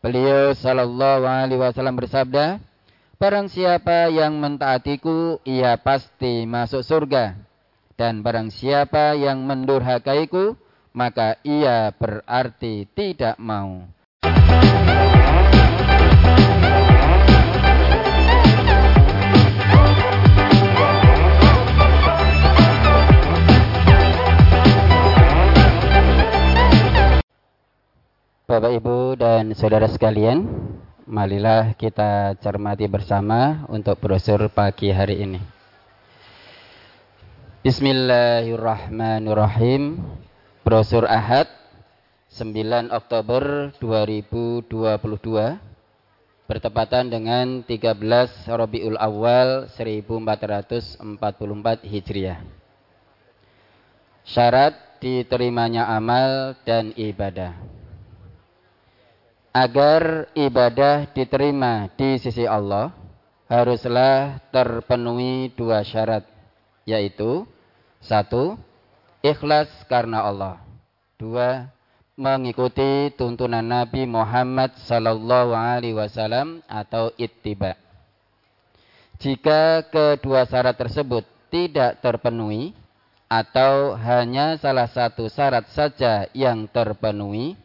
Beliau sallallahu alaihi wasallam bersabda, Barang siapa yang mentaatiku, ia pasti masuk surga. Dan barang siapa yang mendurhakaiku, maka ia berarti tidak mau. Bapak Ibu dan saudara sekalian, marilah kita cermati bersama untuk brosur pagi hari ini. Bismillahirrahmanirrahim. Brosur Ahad 9 Oktober 2022 bertepatan dengan 13 Rabiul Awal 1444 Hijriah. Syarat diterimanya amal dan ibadah agar ibadah diterima di sisi Allah haruslah terpenuhi dua syarat yaitu satu ikhlas karena Allah dua mengikuti tuntunan Nabi Muhammad sallallahu alaihi wasallam atau ittiba. Jika kedua syarat tersebut tidak terpenuhi atau hanya salah satu syarat saja yang terpenuhi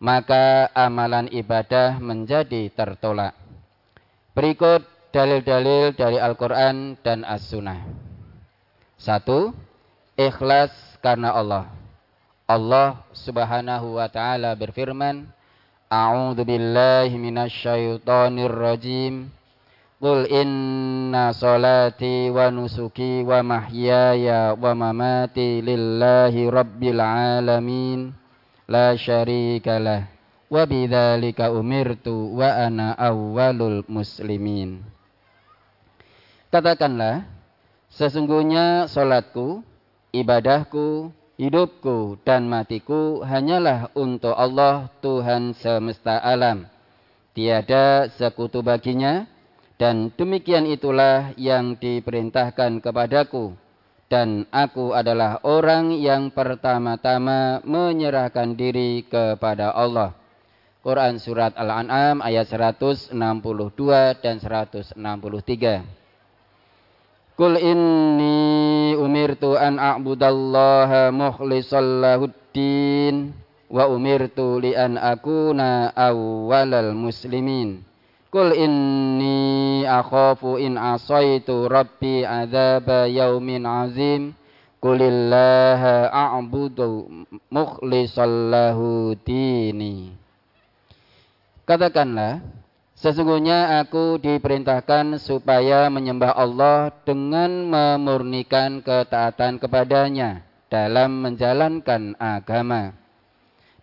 maka amalan ibadah menjadi tertolak. Berikut dalil-dalil dari Al-Quran dan As-Sunnah. Satu, ikhlas karena Allah. Allah subhanahu wa ta'ala berfirman, A'udhu billahi minasyaitonir rajim. Qul inna salati wa nusuki wa mahyaya wa mamati lillahi rabbil alamin la syarikalah wa bidzalika umirtu wa ana awwalul muslimin. Katakanlah, sesungguhnya salatku, ibadahku, hidupku dan matiku hanyalah untuk Allah Tuhan semesta alam. Tiada sekutu baginya dan demikian itulah yang diperintahkan kepadaku dan aku adalah orang yang pertama-tama menyerahkan diri kepada Allah. Quran Surat Al-An'am ayat 162 dan 163. Kul inni umirtu an a'budallaha mukhlishan lahuddin wa umirtu li an akuna awwalal muslimin. Kul inni akhafu in asaitu rabbi adzaba yaumin azim. Kulillaha a'budu mukhlishallahu dini. Katakanlah, sesungguhnya aku diperintahkan supaya menyembah Allah dengan memurnikan ketaatan kepadanya dalam menjalankan agama.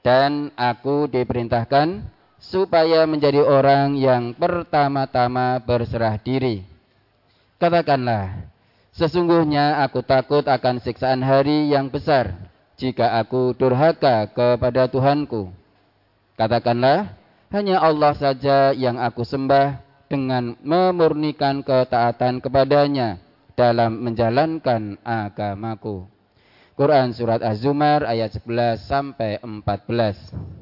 Dan aku diperintahkan supaya menjadi orang yang pertama-tama berserah diri. Katakanlah, sesungguhnya aku takut akan siksaan hari yang besar jika aku durhaka kepada Tuhanku. Katakanlah, hanya Allah saja yang aku sembah dengan memurnikan ketaatan kepadanya dalam menjalankan agamaku. Quran Surat Az-Zumar ayat 11 sampai 14.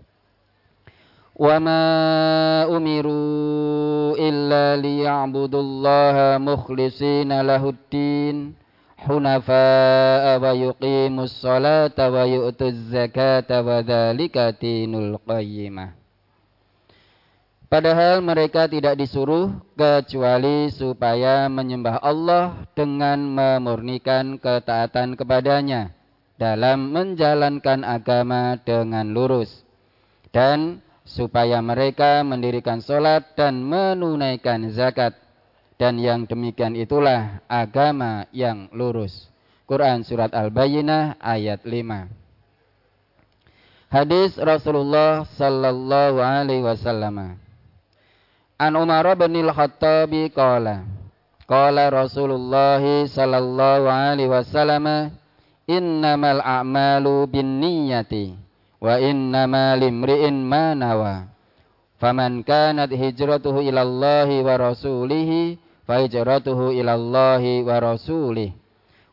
وما أمروا إلا ليعبدوا الله مخلصين له الدين حنفاء ويقيموا الصلاة ويؤتوا الزكاة وذلك دين القيمة Padahal mereka tidak disuruh kecuali supaya menyembah Allah dengan memurnikan ketaatan kepadanya dalam menjalankan agama dengan lurus dan supaya mereka mendirikan sholat dan menunaikan zakat. Dan yang demikian itulah agama yang lurus. Quran Surat Al-Bayyinah ayat 5. Hadis Rasulullah sallallahu alaihi wasallam. An Umar bin Al-Khattab qala Qala Rasulullah sallallahu alaihi wasallam innamal a'malu binniyati wa innama limri'in ma nawa faman kanat hijratuhu ilallahi wa rasulihi fa hijratuhu ilallahi wa rasulih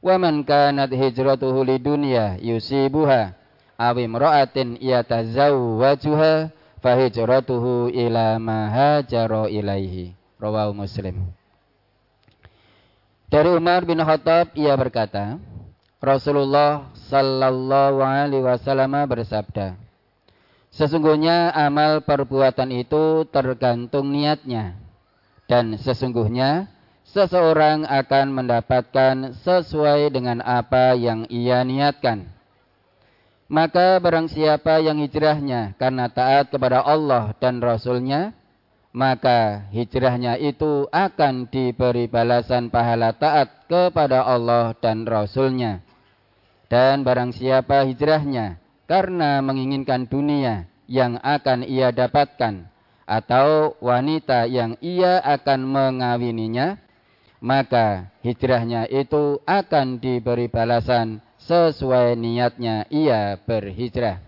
wa man kanat hijratuhu lidunya yusibuha aw imra'atin yatazawwajuha fahijratuhu ila ma hajara ilaihi. Rawahu Muslim. Dari Umar bin Khattab ia berkata, Rasulullah sallallahu alaihi wasallam bersabda, Sesungguhnya amal perbuatan itu tergantung niatnya. Dan sesungguhnya seseorang akan mendapatkan sesuai dengan apa yang ia niatkan. Maka barang siapa yang hijrahnya karena taat kepada Allah dan Rasulnya, maka hijrahnya itu akan diberi balasan pahala taat kepada Allah dan Rasulnya. Dan barang siapa hijrahnya karena menginginkan dunia yang akan ia dapatkan atau wanita yang ia akan mengawininya, maka hijrahnya itu akan diberi balasan sesuai niatnya ia berhijrah.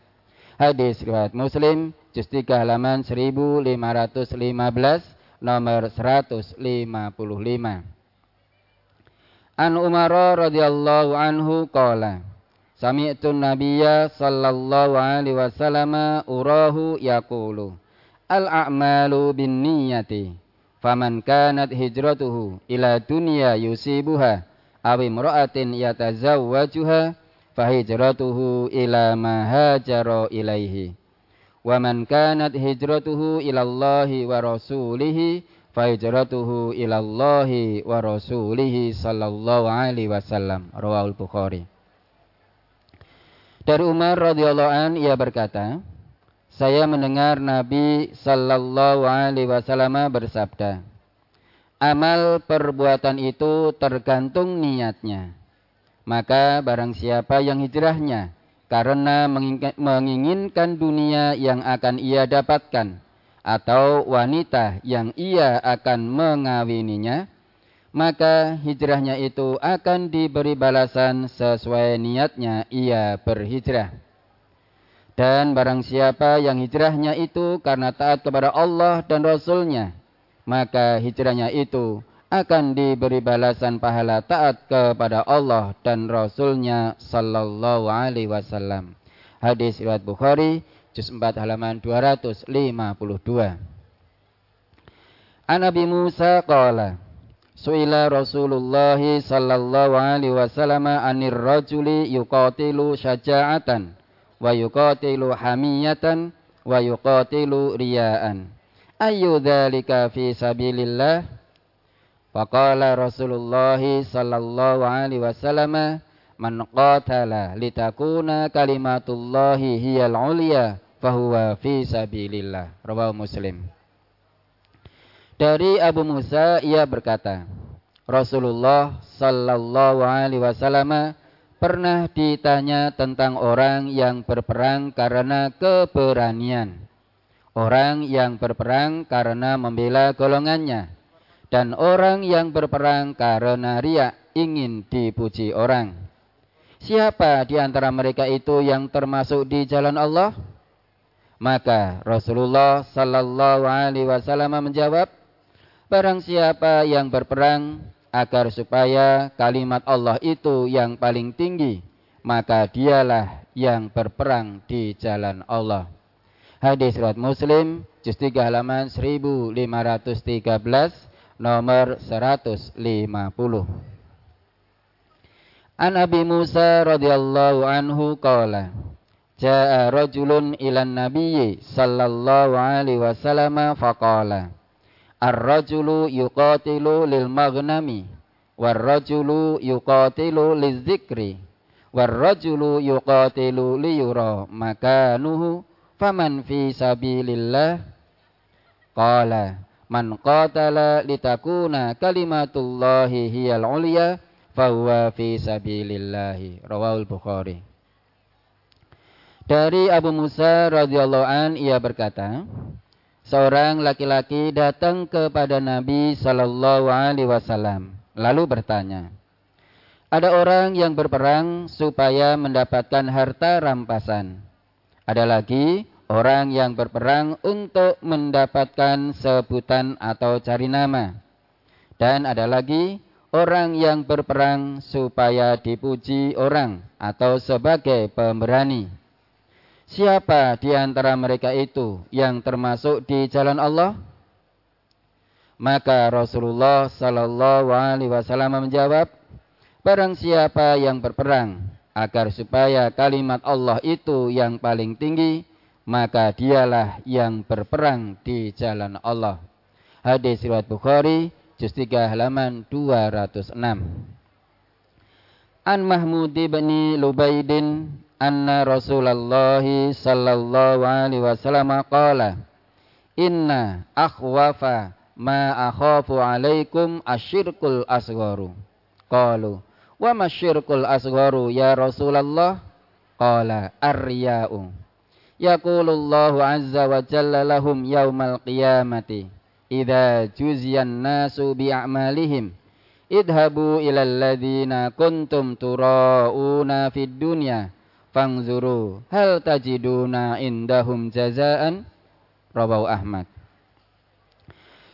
Hadis riwayat Muslim juz 3 halaman 1515 nomor 155. An Umar radhiyallahu anhu qala Sami'tu Nabiyya sallallahu alaihi wasallam urahu yaqulu Al-a'malu bin kanat hijratuhu ila dunya yusibuha aw imra'atin yatazawwajuha fahijratuhu ila ma hajara ilaihi wa hijratuhu ila Allahi wa fahijratuhu ila Allahi wa sallallahu alaihi wasallam Bukhari Dari Umar radhiyallahu an ia berkata saya mendengar Nabi sallallahu alaihi wasallam bersabda amal perbuatan itu tergantung niatnya. Maka barang siapa yang hijrahnya karena menginginkan dunia yang akan ia dapatkan atau wanita yang ia akan mengawininya, maka hijrahnya itu akan diberi balasan sesuai niatnya ia berhijrah. Dan barang siapa yang hijrahnya itu karena taat kepada Allah dan Rasulnya, maka hijrahnya itu akan diberi balasan pahala taat kepada Allah dan Rasulnya Sallallahu Alaihi Wasallam. Hadis riwayat Bukhari, juz 4 halaman 252. An Nabi Musa qala Suila Rasulullah sallallahu alaihi wasallam anir rajuli yuqatilu syaja'atan wa yuqatilu hamiyatan wa yuqatilu riya'an. Ayu dzalika fi sabilillah? Faqala Rasulullah sallallahu alaihi wasallam man qatala litakuna kalimatullahi hiyal ulya fahuwa fi sabilillah. Rawahu Muslim Dari Abu Musa ia berkata Rasulullah sallallahu alaihi wasallam pernah ditanya tentang orang yang berperang karena keberanian orang yang berperang karena membela golongannya, dan orang yang berperang karena riak ingin dipuji orang. Siapa di antara mereka itu yang termasuk di jalan Allah? Maka Rasulullah sallallahu alaihi wasallam menjawab, barang siapa yang berperang agar supaya kalimat Allah itu yang paling tinggi, maka dialah yang berperang di jalan Allah. Hadis riwayat Muslim juz 3 halaman 1513 nomor 150. An Abi Musa radhiyallahu anhu qala Ja'a rajulun ilan nabiyyi sallallahu alaihi wasallam faqala Ar-rajulu yuqatilu lil maghnami war-rajulu yuqatilu lizikri war-rajulu yuqatilu liyura makanuhu faman fi sabilillah. Qala man qatala litakuna kalimatullahi hiyal ulya fahuwa fi sabilillah rawahul bukhari. Dari Abu Musa radhiyallahu an ia berkata seorang laki-laki datang kepada Nabi sallallahu alaihi wasallam lalu bertanya ada orang yang berperang supaya mendapatkan harta rampasan ada lagi orang yang berperang untuk mendapatkan sebutan atau cari nama. Dan ada lagi orang yang berperang supaya dipuji orang atau sebagai pemberani. Siapa di antara mereka itu yang termasuk di jalan Allah? Maka Rasulullah Sallallahu Alaihi Wasallam menjawab, Barang siapa yang berperang agar supaya kalimat Allah itu yang paling tinggi, maka dialah yang berperang di jalan Allah. Hadis riwayat Bukhari, juz 3 halaman 206. An Mahmud bin Lubaidin anna Rasulullah sallallahu alaihi wasallam qala Inna akhwafa ma akhafu alaikum asyirkul asgharu. Qalu wa masyirkul asgharu ya Rasulullah? Qala ar-riya'u. Yaqulullahu azza wa jalla lahum yaumal qiyamati idza juziyan nasu bi'amalihim idhabu ilal ladzina kuntum turauna fid dunya fangzuru hal tajiduna indahum jazaan rawahu Ahmad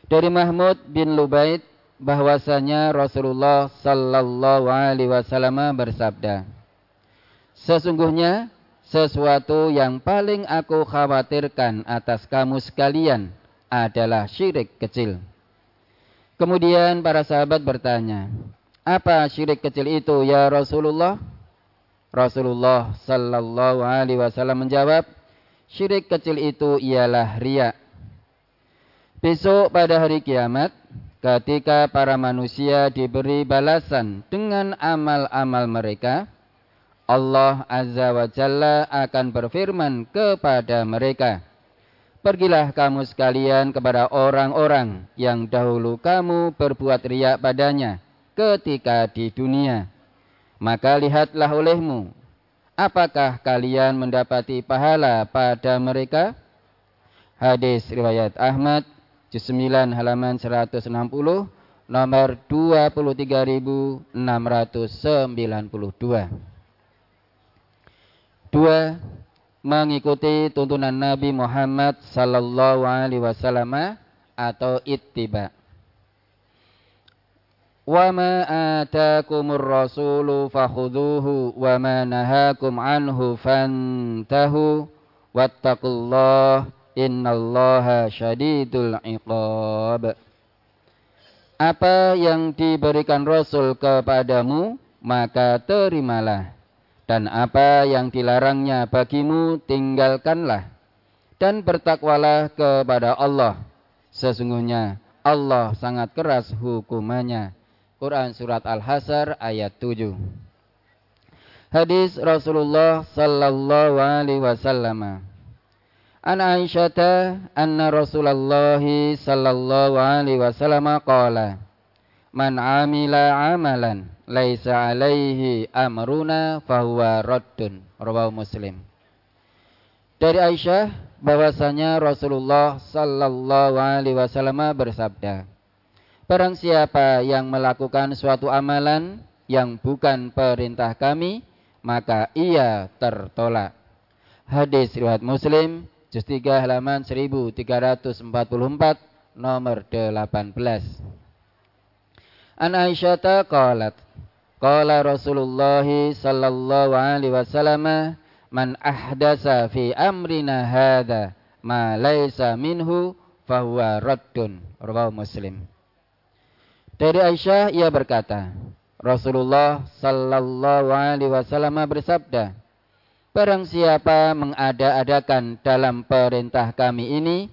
dari Mahmud bin Lubaid bahwasanya Rasulullah sallallahu alaihi wasallam bersabda Sesungguhnya sesuatu yang paling aku khawatirkan atas kamu sekalian adalah syirik kecil. Kemudian para sahabat bertanya, apa syirik kecil itu ya Rasulullah? Rasulullah sallallahu alaihi wasallam menjawab, syirik kecil itu ialah riya. Besok pada hari kiamat, ketika para manusia diberi balasan dengan amal-amal mereka, Allah Azza wa Jalla akan berfirman kepada mereka, Pergilah kamu sekalian kepada orang-orang yang dahulu kamu berbuat riak padanya ketika di dunia maka lihatlah olehmu, apakah kalian mendapati pahala pada mereka? Hadis riwayat Ahmad, juz 9 halaman 160, nomor 23692. Dua, mengikuti tuntunan Nabi Muhammad sallallahu alaihi wasallam atau ittiba. Wa ma atakumur rasulu fakhuduhu wa ma nahakum anhu fantahu wattaqullah innallaha syadidul iqab. Apa yang diberikan Rasul kepadamu maka terimalah dan apa yang dilarangnya bagimu tinggalkanlah dan bertakwalah kepada Allah. Sesungguhnya Allah sangat keras hukumannya. Quran surat Al-Hasr ayat 7. Hadis Rasulullah sallallahu alaihi wasallam. An Aisyah anna Rasulullah sallallahu alaihi wasallam qala Man amila amalan laisa alaihi amruna fahuwa raddun rawahu Muslim. Dari Aisyah bahwasanya Rasulullah sallallahu alaihi wasallam bersabda Barang siapa yang melakukan suatu amalan yang bukan perintah kami, maka ia tertolak. Hadis riwayat Muslim, juz 3 halaman 1344, nomor 18. An Aisyah qalat Qala Rasulullah sallallahu alaihi wasallam man ahdasa fi amrina hadha ma laisa minhu fahuwa raddun rawahu Muslim dari Aisyah ia berkata, Rasulullah sallallahu alaihi wasallam bersabda, Barang siapa mengada-adakan dalam perintah kami ini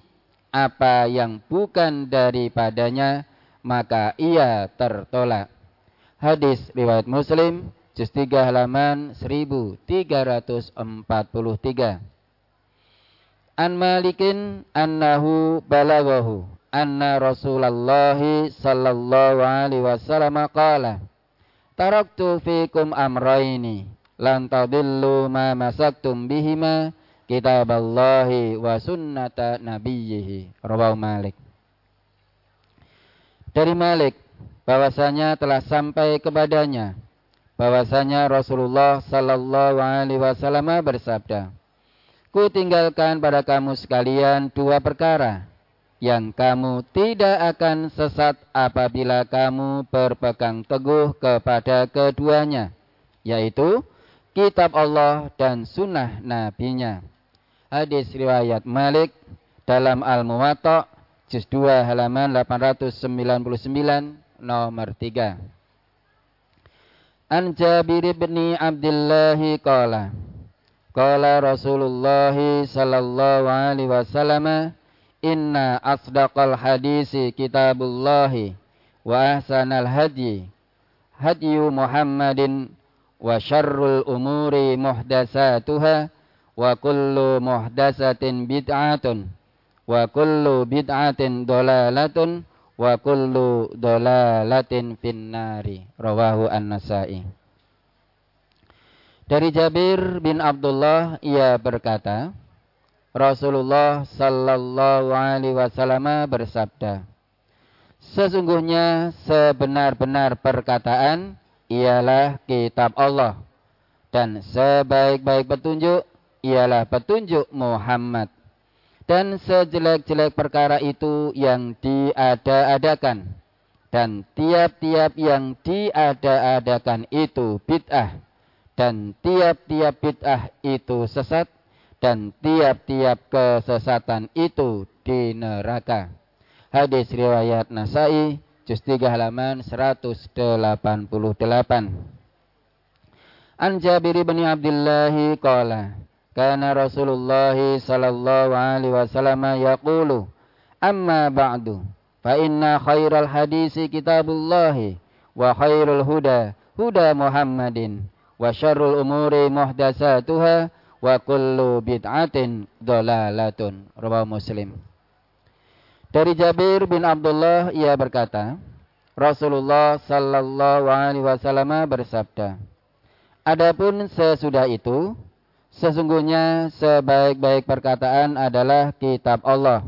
apa yang bukan daripadanya, maka ia tertolak. Hadis riwayat Muslim, juz 3 halaman 1343. An Malikin annahu balaghahu anna Rasulullah sallallahu alaihi wasallam qala Taraktu fikum amraini lan tadillu ma masaktum bihima kitaballahi wa sunnata nabiyhi rawahu Malik. Dari Malik bahwasanya telah sampai kepadanya bahwasanya Rasulullah sallallahu alaihi wasallam bersabda Ku tinggalkan pada kamu sekalian dua perkara yang kamu tidak akan sesat apabila kamu berpegang teguh kepada keduanya, yaitu kitab Allah dan sunnah nabinya. Hadis riwayat Malik dalam Al-Muwatta juz 2 halaman 899 nomor 3. An Jabir bin Abdullah qala Qala Rasulullah sallallahu alaihi wasallam Inna asdaqal hadisi kitabullahi wa ahsanal hadyi hadyu Muhammadin wa syarrul umuri muhdasatuha wa kullu muhdasatin bid'atun wa kullu bid'atin dolalatun wa kullu dolalatin finnari. Rawahu an-nasai. Dari Jabir bin Abdullah ia berkata Rasulullah sallallahu alaihi wasallam bersabda Sesungguhnya sebenar-benar perkataan ialah kitab Allah dan sebaik-baik petunjuk ialah petunjuk Muhammad. Dan sejelek-jelek perkara itu yang diada-adakan. Dan tiap-tiap yang diada-adakan itu bid'ah. Dan tiap-tiap bid'ah itu sesat. Dan tiap-tiap kesesatan itu di neraka. Hadis riwayat Nasai, juz 3 halaman 188. An Jabir bin Abdullah qala kana Rasulullah sallallahu alaihi wasallam yaqulu amma ba'du fa inna khairal hadisi kitabullah wa khairul huda huda Muhammadin wa syarrul umuri muhdatsatuha wa kullu bid'atin dalalatun rawahu Muslim Dari Jabir bin Abdullah ia berkata Rasulullah sallallahu alaihi wasallam bersabda Adapun sesudah itu Sesungguhnya sebaik-baik perkataan adalah kitab Allah.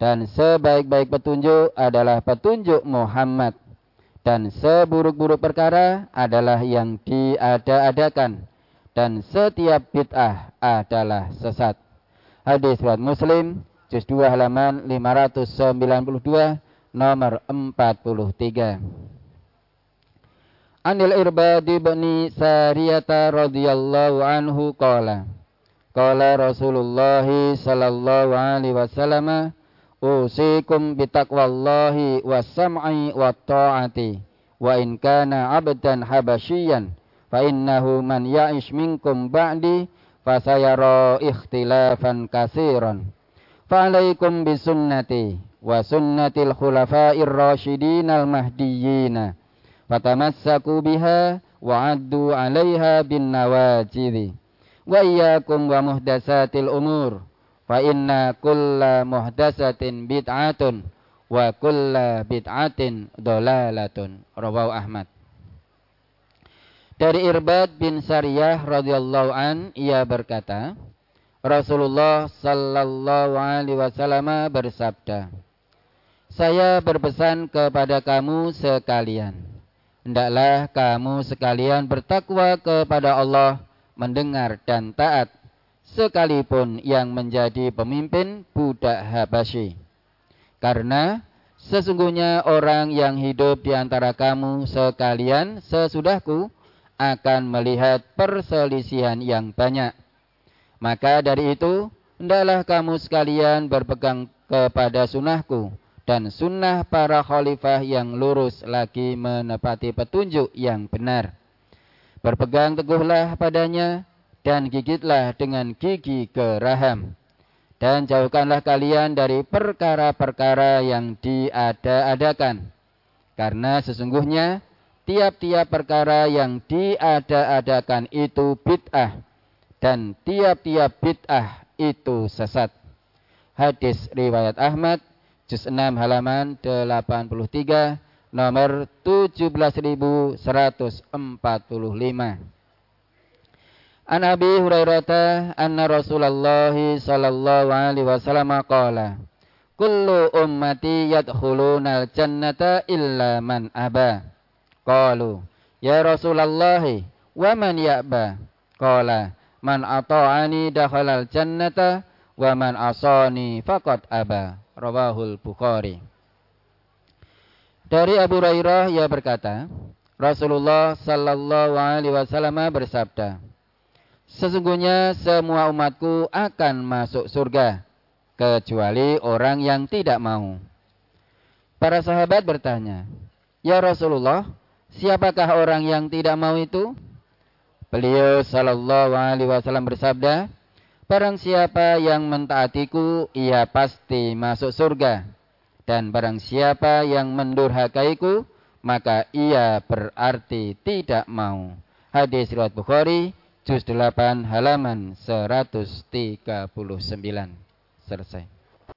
Dan sebaik-baik petunjuk adalah petunjuk Muhammad. Dan seburuk-buruk perkara adalah yang diada-adakan. Dan setiap bid'ah adalah sesat. Hadis riwayat Muslim, juz 2 halaman 592, nomor 43. Anil Irbad bin Sariyata radhiyallahu anhu qala Qala Rasulullah sallallahu alaihi wasallam usikum bitaqwallahi was-sam'i wat-ta'ati wa in kana 'abdan habasyian fa innahu man ya'ish minkum ba'di fasayara ikhtilafan katsiran. Fa alaikum bisunnati wa sunnatil khulafa'ir rasyidin al-mahdiyyin fatamassaku biha wa addu 'alaiha bin nawajidhi. Wa iyyakum wa muhdatsatil umur fa inna kulla muhdatsatin bid'atun wa kulla bid'atin dolalatun rawahu Ahmad dari Irbad bin Sariyah radhiyallahu an ia berkata Rasulullah sallallahu alaihi wasallam bersabda Saya berpesan kepada kamu sekalian hendaklah kamu sekalian bertakwa kepada Allah, mendengar dan taat, sekalipun yang menjadi pemimpin budak Habasyi. Karena sesungguhnya orang yang hidup di antara kamu sekalian sesudahku akan melihat perselisihan yang banyak. Maka dari itu, hendaklah kamu sekalian berpegang kepada sunnahku, dan sunnah para khalifah yang lurus lagi menepati petunjuk yang benar. Berpegang teguhlah padanya dan gigitlah dengan gigi geraham. Dan jauhkanlah kalian dari perkara-perkara yang diada-adakan. Karena sesungguhnya tiap-tiap perkara yang diada-adakan itu bid'ah. Dan tiap-tiap bid'ah itu sesat. Hadis riwayat Ahmad juz 6 halaman 83 nomor 17145 An Abi Hurairah anna Rasulullah sallallahu alaihi wasallam qala Kullu ummati yadkhuluna al-jannata illa man aba Qalu Ya Rasulullah wa man ya'ba Qala man ata'ani dakhala al-jannata wa man asani faqad aba rawahul Bukhari. Dari Abu Hurairah ia berkata, Rasulullah sallallahu alaihi wasallam bersabda, Sesungguhnya semua umatku akan masuk surga kecuali orang yang tidak mau. Para sahabat bertanya, "Ya Rasulullah, siapakah orang yang tidak mau itu?" Beliau sallallahu alaihi wasallam bersabda, "Barang siapa yang mentaatiku, ia pasti masuk surga. Dan barang siapa yang mendurhakaiku, maka ia berarti tidak mau." Hadis riwayat Bukhari juz 8 halaman 139. Selesai.